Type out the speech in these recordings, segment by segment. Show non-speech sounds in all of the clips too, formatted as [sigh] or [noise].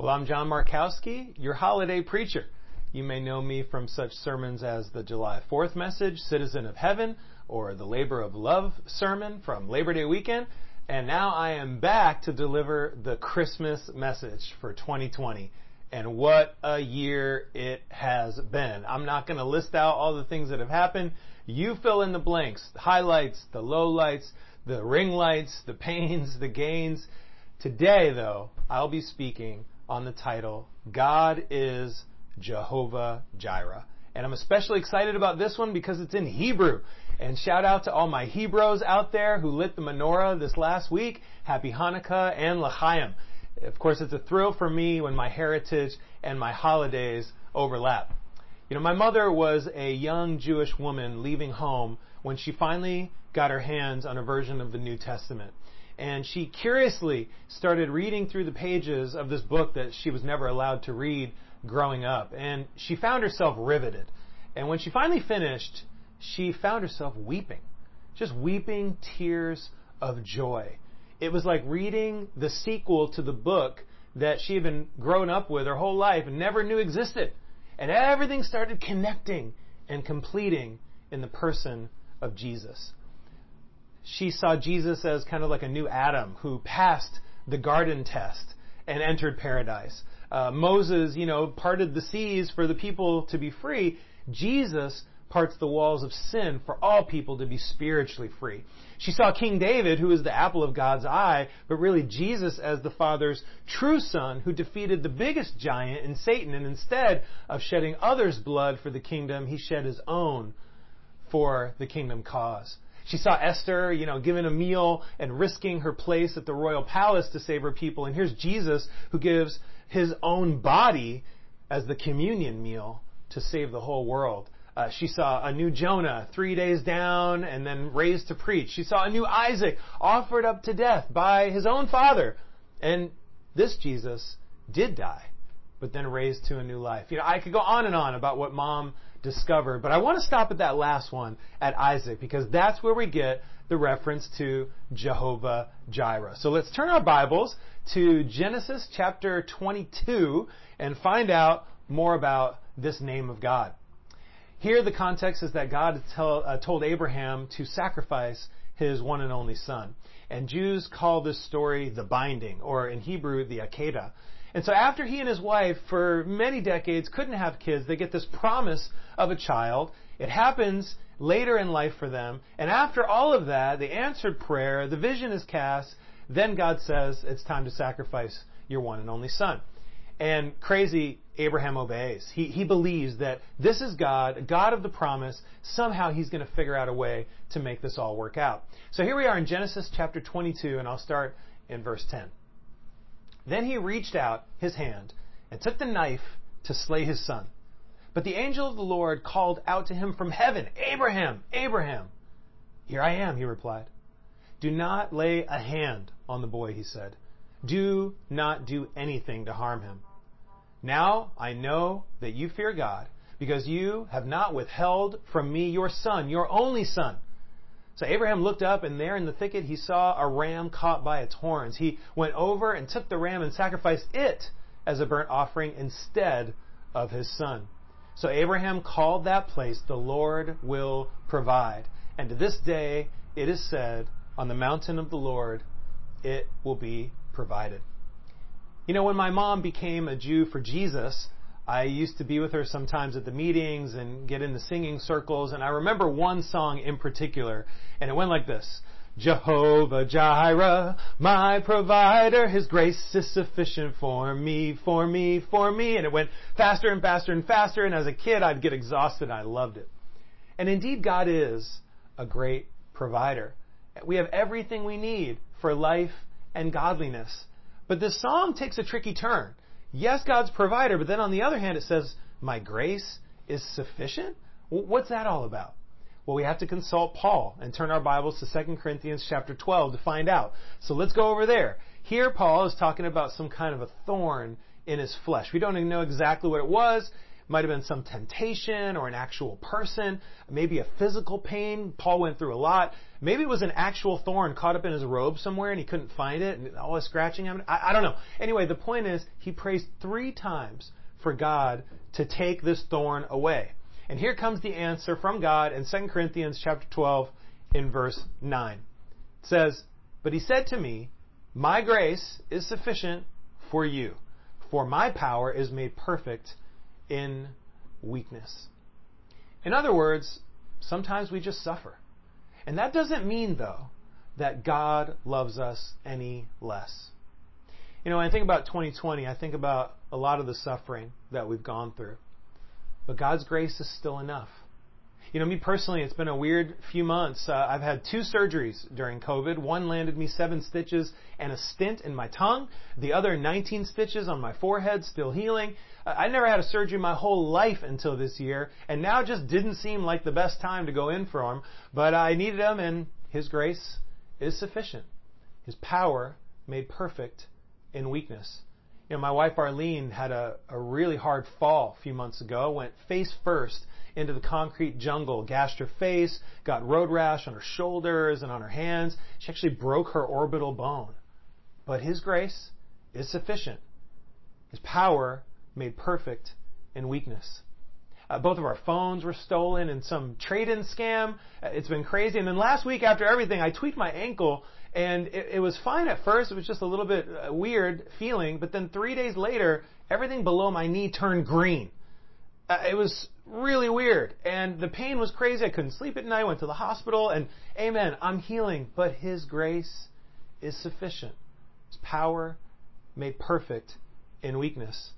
Well, I'm John Markowski, your holiday preacher. You may know me from such sermons as the July 4th message, Citizen of Heaven, or the Labor of Love sermon from Labor Day weekend. And now I am back to deliver the Christmas message for 2020. And what a year it has been. I'm not going to list out all the things that have happened. You fill in the blanks, the highlights, the lowlights, the ring lights, the pains, the gains. Today, though, I'll be speaking on the title, God is Jehovah Jireh. And I'm especially excited about this one because it's in Hebrew. And shout out to all my Hebrews out there who lit the menorah this last week. Happy Hanukkah and L'chaim. Of course, it's a thrill for me when my heritage and my holidays overlap. You know, my mother was a young Jewish woman leaving home when she finally got her hands on a version of the New Testament and she curiously started reading through the pages of this book that she was never allowed to read growing up. And she found herself riveted. And when she finally finished, she found herself weeping. Just weeping tears of joy. It was like reading the sequel to the book that she had been growing up with her whole life and never knew existed. And everything started connecting and completing in the person of Jesus she saw Jesus as kind of like a new Adam who passed the garden test and entered paradise. Uh, Moses, you know, parted the seas for the people to be free. Jesus parts the walls of sin for all people to be spiritually free. She saw King David, who is the apple of God's eye, but really Jesus as the Father's true son who defeated the biggest giant in Satan, and instead of shedding others' blood for the kingdom, he shed his own for the kingdom cause. She saw Esther, you know, giving a meal and risking her place at the royal palace to save her people. And here's Jesus who gives his own body as the communion meal to save the whole world. Uh, she saw a new Jonah three days down and then raised to preach. She saw a new Isaac offered up to death by his own father. And this Jesus did die, but then raised to a new life. You know, I could go on and on about what mom discovered. But I want to stop at that last one, at Isaac, because that's where we get the reference to Jehovah Jireh. So let's turn our Bibles to Genesis chapter 22 and find out more about this name of God. Here, the context is that God tell, uh, told Abraham to sacrifice his one and only son. And Jews call this story the binding, or in Hebrew, the Akedah. And so after he and his wife, for many decades, couldn't have kids, they get this promise of a child. It happens later in life for them. And after all of that, the answered prayer, the vision is cast, then God says, it's time to sacrifice your one and only son. And crazy, Abraham obeys. He, he believes that this is God, God of the promise. Somehow he's going to figure out a way to make this all work out. So here we are in Genesis chapter 22, and I'll start in verse 10. Then he reached out his hand and took the knife to slay his son. But the angel of the Lord called out to him from heaven, Abraham, Abraham. Here I am, he replied. Do not lay a hand on the boy, he said. Do not do anything to harm him. Now I know that you fear God, because you have not withheld from me your son, your only son. So Abraham looked up, and there in the thicket he saw a ram caught by its horns. He went over and took the ram and sacrificed it as a burnt offering instead of his son. So Abraham called that place, the Lord will provide. And to this day it is said, on the mountain of the Lord it will be provided. You know, when my mom became a Jew for Jesus, I used to be with her sometimes at the meetings and get in the singing circles. And I remember one song in particular, and it went like this. Jehovah Jireh, my provider, His grace is sufficient for me, for me, for me. And it went faster and faster and faster. And as a kid, I'd get exhausted. And I loved it. And indeed, God is a great provider. We have everything we need for life and godliness. But this song takes a tricky turn yes, God's provider, but then on the other hand, it says, my grace is sufficient? What's that all about? Well, we have to consult Paul and turn our Bibles to 2 Corinthians chapter 12 to find out. So let's go over there. Here, Paul is talking about some kind of a thorn in his flesh. We don't even know exactly what it was, might have been some temptation or an actual person, maybe a physical pain. Paul went through a lot. Maybe it was an actual thorn caught up in his robe somewhere and he couldn't find it and all the scratching happened. I, I don't know. Anyway, the point is he prays three times for God to take this thorn away. And here comes the answer from God in 2 Corinthians chapter 12 in verse 9. It says, But he said to me, My grace is sufficient for you, for my power is made perfect in weakness. In other words, sometimes we just suffer. And that doesn't mean, though, that God loves us any less. You know, when I think about 2020, I think about a lot of the suffering that we've gone through. But God's grace is still enough. You know, me personally, it's been a weird few months. Uh, I've had two surgeries during COVID. One landed me seven stitches and a stent in my tongue. The other 19 stitches on my forehead, still healing. Uh, I never had a surgery my whole life until this year, and now just didn't seem like the best time to go in for them. But I needed them, and His grace is sufficient. His power made perfect in weakness. You know, my wife Arlene had a, a really hard fall a few months ago, went face first into the concrete jungle, gashed her face, got road rash on her shoulders and on her hands. She actually broke her orbital bone. But His grace is sufficient. His power made perfect in weakness. Uh, both of our phones were stolen in some trade-in scam. Uh, it's been crazy. And then last week, after everything, I tweaked my ankle, and it, it was fine at first. It was just a little bit uh, weird feeling. But then three days later, everything below my knee turned green. Uh, it was really weird, and the pain was crazy. I couldn't sleep at night. I went to the hospital, and Amen. I'm healing, but His grace is sufficient. His power made perfect in weakness.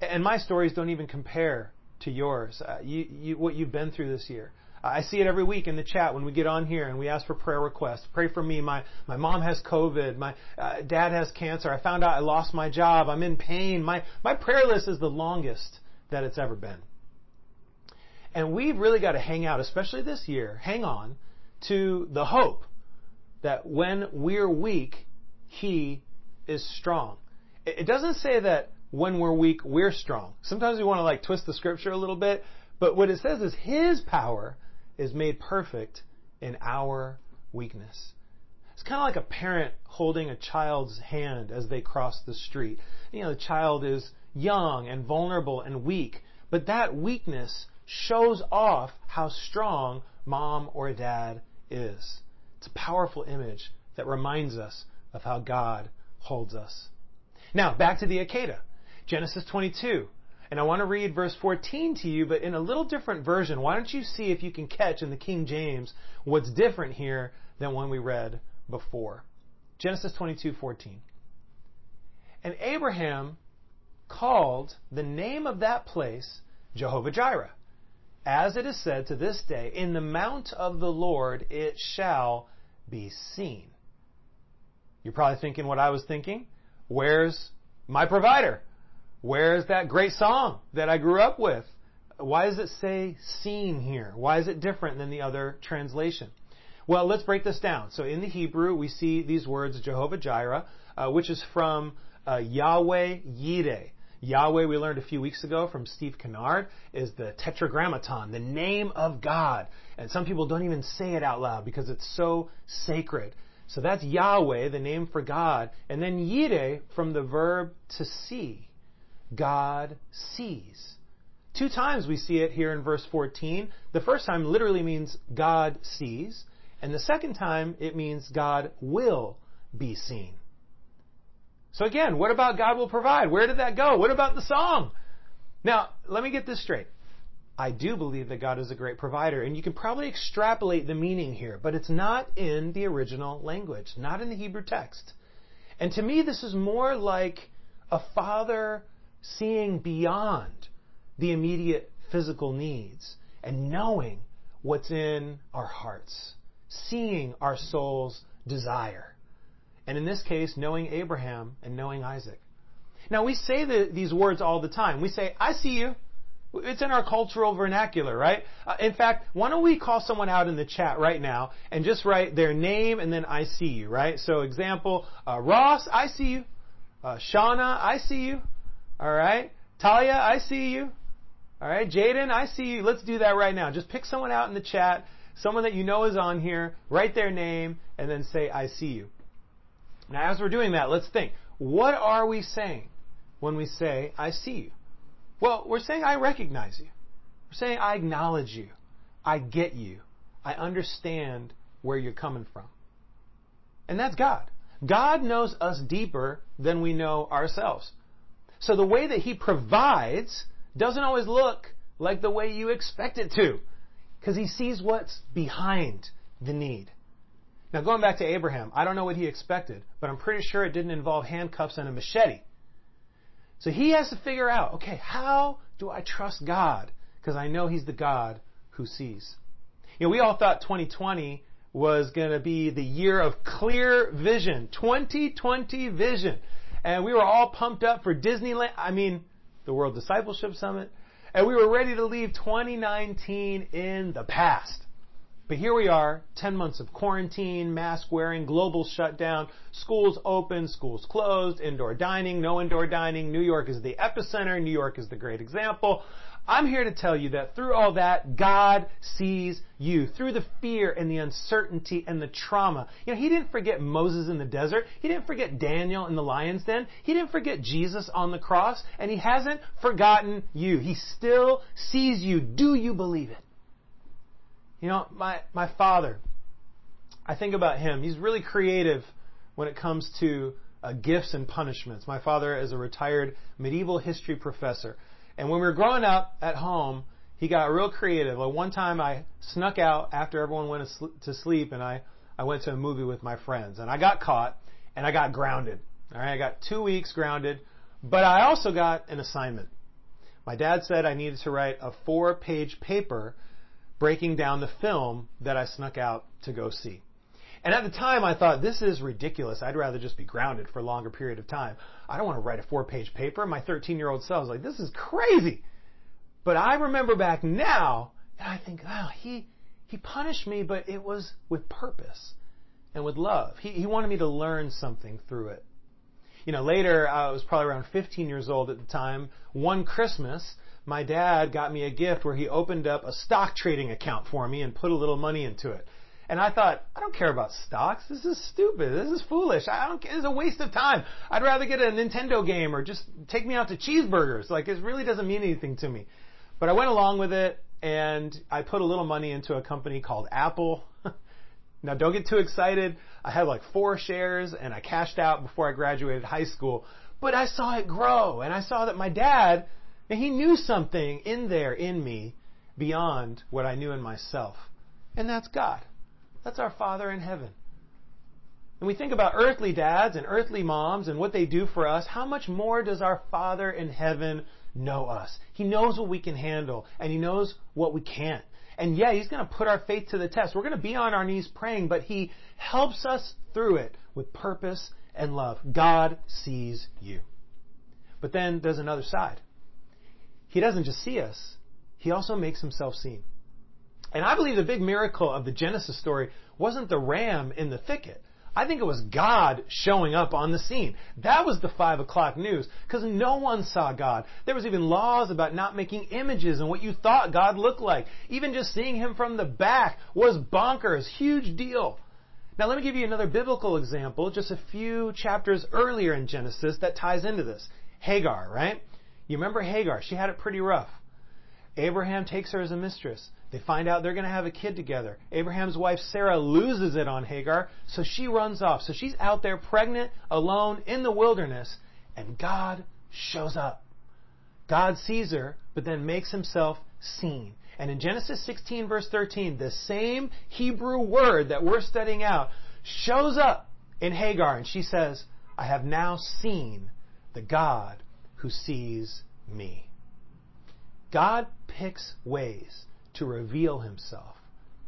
And my stories don't even compare to yours. Uh, you, you, what you've been through this year. I see it every week in the chat when we get on here and we ask for prayer requests. Pray for me. My my mom has COVID. My uh, dad has cancer. I found out I lost my job. I'm in pain. My my prayer list is the longest that it's ever been. And we've really got to hang out, especially this year. Hang on to the hope that when we're weak, He is strong. It doesn't say that when we're weak, we're strong. Sometimes we want to like twist the scripture a little bit, but what it says is His power is made perfect in our weakness. It's kind of like a parent holding a child's hand as they cross the street. You know, the child is young and vulnerable and weak, but that weakness shows off how strong mom or dad is. It's a powerful image that reminds us of how God holds us. Now, back to the Akedah. Genesis 22. And I want to read verse 14 to you, but in a little different version. Why don't you see if you can catch in the King James what's different here than one we read before? Genesis 22:14. And Abraham called the name of that place Jehovah Jireh, as it is said to this day, in the mount of the Lord it shall be seen. You're probably thinking what I was thinking. Where's my provider? Where's that great song that I grew up with? Why does it say seen here? Why is it different than the other translation? Well, let's break this down. So in the Hebrew, we see these words Jehovah Jireh, uh, which is from uh, Yahweh Yireh. Yahweh, we learned a few weeks ago from Steve Kennard, is the tetragrammaton, the name of God. And some people don't even say it out loud because it's so sacred. So that's Yahweh, the name for God. And then Yireh from the verb to see. God sees. Two times we see it here in verse 14. The first time literally means God sees, and the second time it means God will be seen. So again, what about God will provide? Where did that go? What about the song? Now, let me get this straight. I do believe that God is a great provider, and you can probably extrapolate the meaning here, but it's not in the original language, not in the Hebrew text. And to me, this is more like a father seeing beyond the immediate physical needs and knowing what's in our hearts, seeing our soul's desire. And in this case, knowing Abraham and knowing Isaac. Now, we say the, these words all the time. We say, I see you. It's in our cultural vernacular, right? Uh, in fact, why don't we call someone out in the chat right now and just write their name and then I see you, right? So, example, uh, Ross, I see you. Uh, Shauna, I see you. All right? Talia, I see you. All right, Jaden, I see you. Let's do that right now. Just pick someone out in the chat, someone that you know is on here, write their name, and then say, I see you. Now, as we're doing that, let's think. What are we saying when we say, I see you? Well, we're saying, I recognize you. We're saying, I acknowledge you. I get you. I understand where you're coming from. And that's God. God knows us deeper than we know ourselves. So the way that He provides doesn't always look like the way you expect it to, because He sees what's behind the need. Now, going back to Abraham, I don't know what he expected, but I'm pretty sure it didn't involve handcuffs and a machete. So he has to figure out, okay, how do I trust God? Because I know He's the God who sees. You know, we all thought 2020 was going to be the year of clear vision, 2020 vision. And we were all pumped up for Disneyland, I mean, the World Discipleship Summit, and we were ready to leave 2019 in the past. But here we are, 10 months of quarantine, mask wearing, global shutdown, schools open, schools closed, indoor dining, no indoor dining. New York is the epicenter. New York is the great example. I'm here to tell you that through all that, God sees you. Through the fear and the uncertainty and the trauma. You know, He didn't forget Moses in the desert. He didn't forget Daniel in the lion's den. He didn't forget Jesus on the cross. And He hasn't forgotten you. He still sees you. Do you believe it? You know, my, my father, I think about him. He's really creative when it comes to uh, gifts and punishments. My father is a retired medieval history professor. And when we were growing up at home, he got real creative. Like one time I snuck out after everyone went to sleep and I, I went to a movie with my friends and I got caught and I got grounded. All right, I got two weeks grounded, but I also got an assignment. My dad said I needed to write a four page paper breaking down the film that I snuck out to go see. And at the time, I thought, this is ridiculous. I'd rather just be grounded for a longer period of time. I don't want to write a four page paper. My 13 year old self was like, this is crazy. But I remember back now, and I think, wow, he, he punished me, but it was with purpose and with love. He, he wanted me to learn something through it. You know, later, I was probably around 15 years old at the time. One Christmas, my dad got me a gift where he opened up a stock trading account for me and put a little money into it. And I thought, I don't care about stocks. This is stupid. This is foolish. I don't. It's a waste of time. I'd rather get a Nintendo game or just take me out to cheeseburgers. Like it really doesn't mean anything to me. But I went along with it, and I put a little money into a company called Apple. [laughs] now, don't get too excited. I had like four shares, and I cashed out before I graduated high school. But I saw it grow, and I saw that my dad, he knew something in there in me beyond what I knew in myself, and that's God. That's our Father in heaven. And we think about earthly dads and earthly moms and what they do for us. How much more does our Father in heaven know us? He knows what we can handle and He knows what we can't. And yeah, He's going to put our faith to the test. We're going to be on our knees praying, but He helps us through it with purpose and love. God sees you. But then there's another side. He doesn't just see us, He also makes Himself seen. And I believe the big miracle of the Genesis story wasn't the ram in the thicket. I think it was God showing up on the scene. That was the five o'clock news because no one saw God. There was even laws about not making images and what you thought God looked like. Even just seeing him from the back was bonkers. Huge deal. Now let me give you another biblical example, just a few chapters earlier in Genesis that ties into this. Hagar, right? You remember Hagar? She had it pretty rough. Abraham takes her as a mistress. They find out they're going to have a kid together. Abraham's wife Sarah loses it on Hagar, so she runs off. So she's out there pregnant, alone, in the wilderness, and God shows up. God sees her, but then makes himself seen. And in Genesis 16, verse 13, the same Hebrew word that we're studying out shows up in Hagar, and she says, I have now seen the God who sees me. God picks ways to reveal himself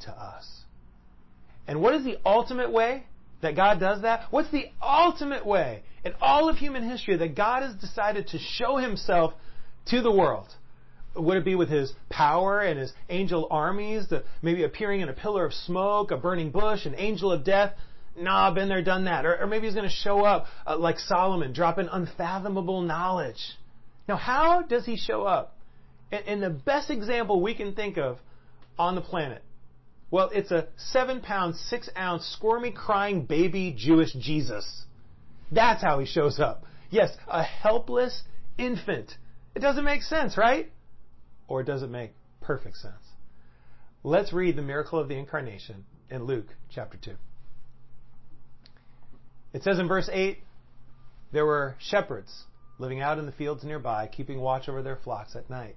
to us. And what is the ultimate way that God does that? What's the ultimate way in all of human history that God has decided to show himself to the world? Would it be with his power and his angel armies, the, maybe appearing in a pillar of smoke, a burning bush, an angel of death? Nah, been there, done that. Or, or maybe he's going to show up uh, like Solomon, dropping unfathomable knowledge. Now, how does he show up? And, the best example we can think of on the planet, well, it's a seven pound, six ounce, squirmy, crying baby Jewish Jesus. That's how he shows up. Yes, a helpless infant. It doesn't make sense, right? Or it does it make perfect sense? Let's read the miracle of the incarnation in Luke chapter 2. It says in verse 8 there were shepherds living out in the fields nearby, keeping watch over their flocks at night.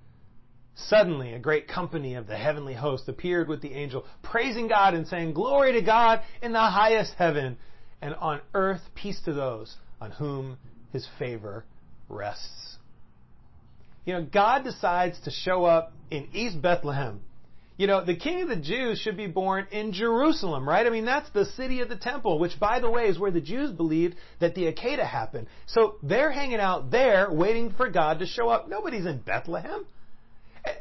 Suddenly, a great company of the heavenly host appeared with the angel, praising God and saying, Glory to God in the highest heaven, and on earth peace to those on whom his favor rests. You know, God decides to show up in East Bethlehem. You know, the king of the Jews should be born in Jerusalem, right? I mean, that's the city of the temple, which, by the way, is where the Jews believed that the Akedah happened. So they're hanging out there waiting for God to show up. Nobody's in Bethlehem.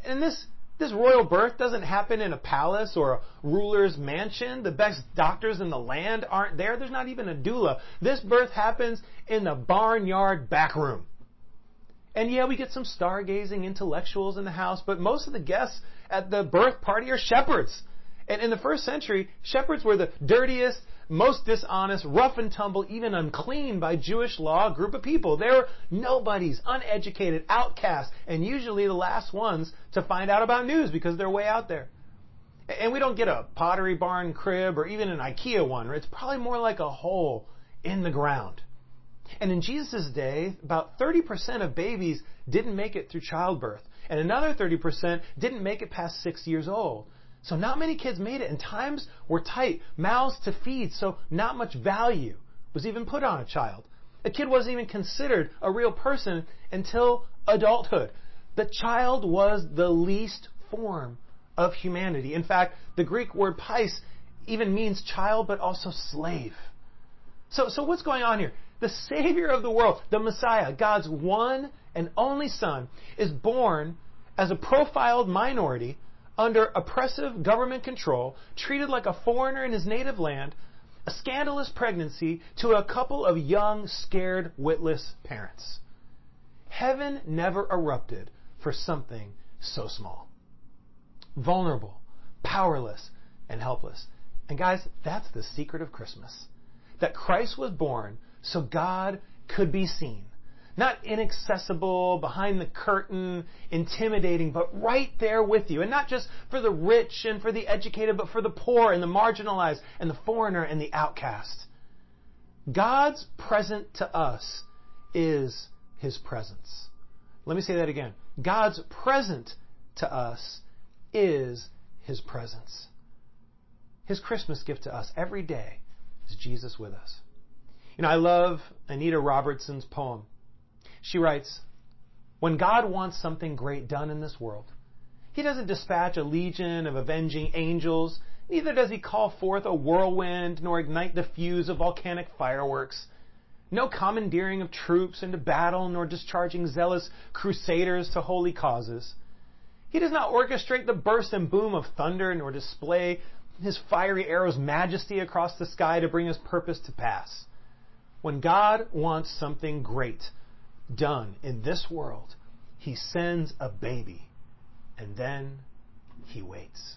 And this, this royal birth doesn't happen in a palace or a ruler's mansion. The best doctors in the land aren't there. There's not even a doula. This birth happens in the barnyard back room. And yeah, we get some stargazing intellectuals in the house, but most of the guests at the birth party are shepherds. And in the first century, shepherds were the dirtiest, most dishonest, rough and tumble, even unclean by Jewish law group of people. They're nobodies, uneducated, outcasts, and usually the last ones to find out about news because they're way out there. And we don't get a pottery barn crib or even an IKEA one. It's probably more like a hole in the ground. And in Jesus' day, about 30% of babies didn't make it through childbirth, and another 30% didn't make it past six years old. So not many kids made it, and times were tight, mouths to feed, so not much value was even put on a child. A kid wasn't even considered a real person until adulthood. The child was the least form of humanity. In fact, the Greek word pais even means child, but also slave. So, so what's going on here? The Savior of the world, the Messiah, God's one and only Son, is born as a profiled minority under oppressive government control, treated like a foreigner in his native land, a scandalous pregnancy to a couple of young, scared, witless parents. Heaven never erupted for something so small. Vulnerable, powerless, and helpless. And guys, that's the secret of Christmas. That Christ was born so God could be seen not inaccessible, behind the curtain, intimidating, but right there with you. And not just for the rich and for the educated, but for the poor and the marginalized and the foreigner and the outcast. God's present to us is His presence. Let me say that again. God's present to us is His presence. His Christmas gift to us every day is Jesus with us. You know, I love Anita Robertson's poem. She writes, When God wants something great done in this world, He doesn't dispatch a legion of avenging angels, neither does He call forth a whirlwind nor ignite the fuse of volcanic fireworks. No commandeering of troops into battle, nor discharging zealous crusaders to holy causes. He does not orchestrate the burst and boom of thunder, nor display his fiery arrows' majesty across the sky to bring his purpose to pass. When God wants something great, done in this world, he sends a baby and then he waits.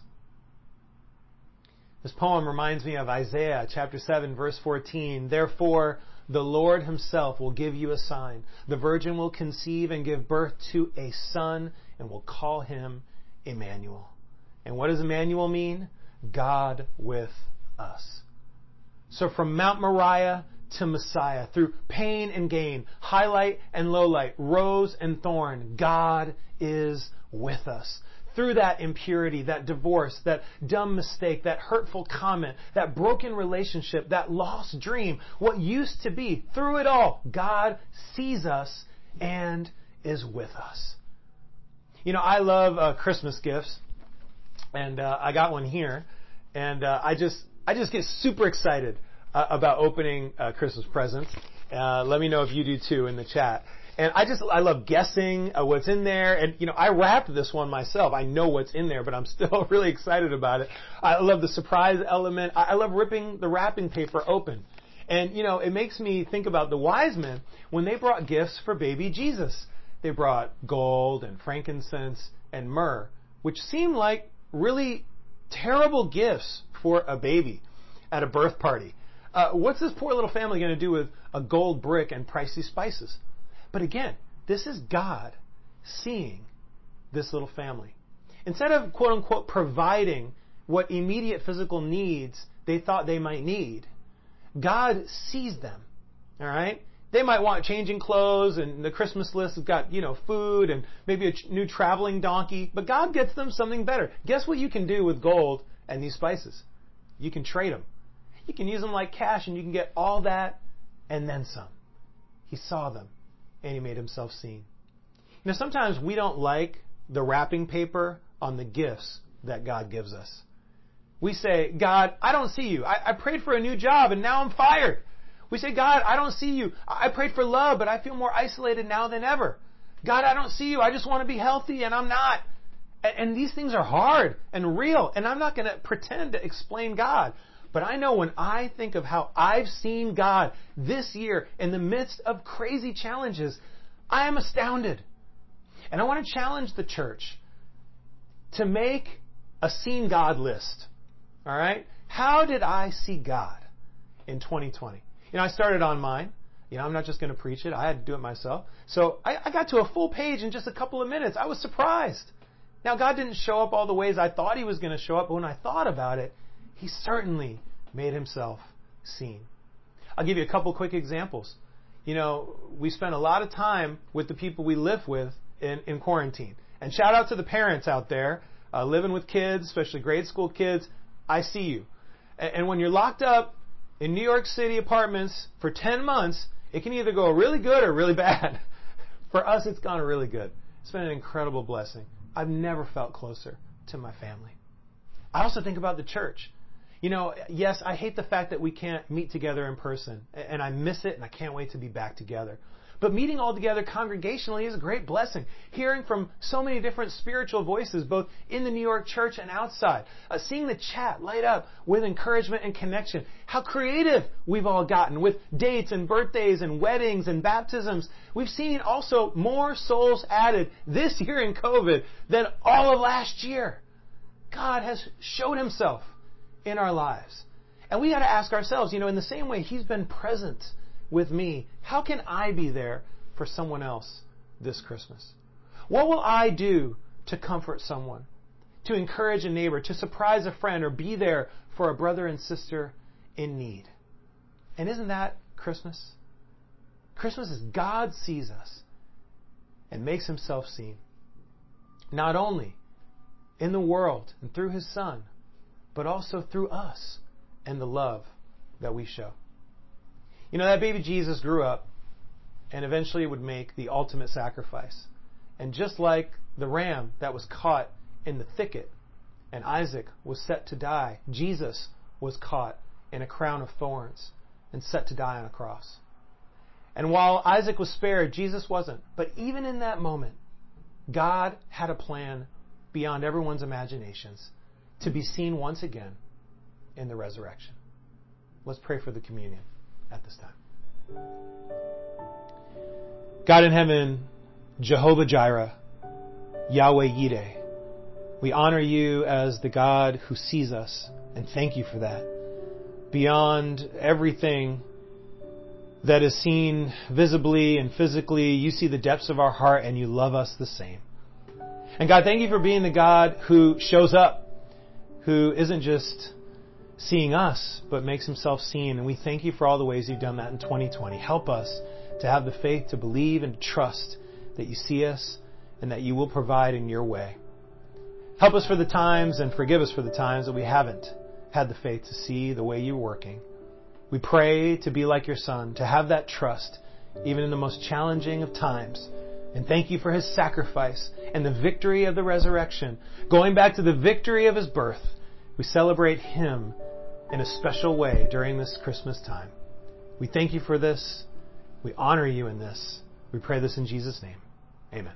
This poem reminds me of Isaiah chapter 7 verse 14. Therefore, the Lord himself will give you a sign. The virgin will conceive and give birth to a son and will call him Emmanuel. And what does Emmanuel mean? God with us. So from Mount Moriah to Messiah through pain and gain, highlight and lowlight, rose and thorn. God is with us. Through that impurity, that divorce, that dumb mistake, that hurtful comment, that broken relationship, that lost dream, what used to be, through it all, God sees us and is with us. You know, I love uh, Christmas gifts, and uh, I got one here, and uh, I just I just get super excited about opening uh, Christmas presents. Uh, let me know if you do too in the chat. And I just, I love guessing uh, what's in there. And, you know, I wrapped this one myself. I know what's in there, but I'm [laughs] still really excited about it. I love the surprise element. I, love ripping the wrapping paper open. And, you know, it makes me think about the wise men when they brought gifts for baby Jesus. They brought gold and frankincense and myrrh, which seemed like really terrible gifts for a baby at a birth party. Uh, what's this poor little family going to do with a gold brick and pricey spices? But again, this is God seeing this little family. Instead of quote unquote providing what immediate physical needs they thought they might need, God sees them. All right? They might want changing clothes and the Christmas list has got, you know, food and maybe a new traveling donkey, but God gets them something better. Guess what you can do with gold and these spices? You can trade them. You can use them like cash and you can get all that and then some. He saw them and he made himself seen. Now sometimes we don't like the wrapping paper on the gifts that God gives us. We say, God, I don't see you. I, I prayed for a new job and now I'm fired. We say, God, I don't see you. I prayed for love, but I feel more isolated now than ever. God, I don't see you. I just want to be healthy and I'm not. And, and these things are hard and real. And I'm not going to pretend to explain God. But I know when I think of how I've seen God this year in the midst of crazy challenges, I am astounded. And I want to challenge the church to make a seen God list. All right? How did I see God in 2020? You know, I started on mine. You know, I'm not just going to preach it. I had to do it myself. So I, I got to a full page in just a couple of minutes. I was surprised. Now, God didn't show up all the ways I thought He was going to show up, but when I thought about it, He certainly made Himself seen. I'll give you a couple quick examples. You know, we spent a lot of time with the people we live with in, in quarantine. And shout out to the parents out there uh, living with kids, especially grade school kids. I see you. And, and when you're locked up in New York City apartments for 10 months, it can either go really good or really [laughs] bad. For us, it's gone really good. It's been an incredible blessing. I've never felt closer to my family. I also think about the church. You know, yes, I hate the fact that we can't meet together in person, and I miss it, and I can't wait to be back together. But meeting all together congregationally is a great blessing. Hearing from so many different spiritual voices, both in the New York church and outside. Uh, seeing the chat light up with encouragement and connection. How creative we've all gotten with dates and birthdays and weddings and baptisms. We've seen also more souls added this year in COVID than all of last year. God has showed himself in our lives. And we got to ask ourselves, you know, in the same way He's been present with me, how can I be there for someone else this Christmas? What will I do to comfort someone, to encourage a neighbor, to surprise a friend, or be there for a brother and sister in need? And isn't that Christmas? Christmas is God sees us and makes himself seen. Not only in the world and through his Son, but also through us and the love that we show. You know, that baby Jesus grew up and eventually would make the ultimate sacrifice. And just like the ram that was caught in the thicket and Isaac was set to die, Jesus was caught in a crown of thorns and set to die on a cross. And while Isaac was spared, Jesus wasn't. But even in that moment, God had a plan beyond everyone's imaginations to be seen once again in the resurrection. Let's pray for the communion at this time. God in heaven, Jehovah Jireh, Yahweh Yireh, we honor you as the God who sees us, and thank you for that. Beyond everything that is seen visibly and physically, you see the depths of our heart and you love us the same. And God, thank you for being the God who shows up, who isn't just seeing us, but makes himself seen. And we thank you for all the ways you've done that in 2020. Help us to have the faith to believe and trust that you see us and that you will provide in your way. Help us for the times and forgive us for the times that we haven't had the faith to see the way you're working. We pray to be like your son, to have that trust even in the most challenging of times. And thank you for his sacrifice and the victory of the resurrection. Going back to the victory of his birth, we celebrate him in a special way during this Christmas time. We thank you for this. We honor you in this. We pray this in Jesus' name. Amen.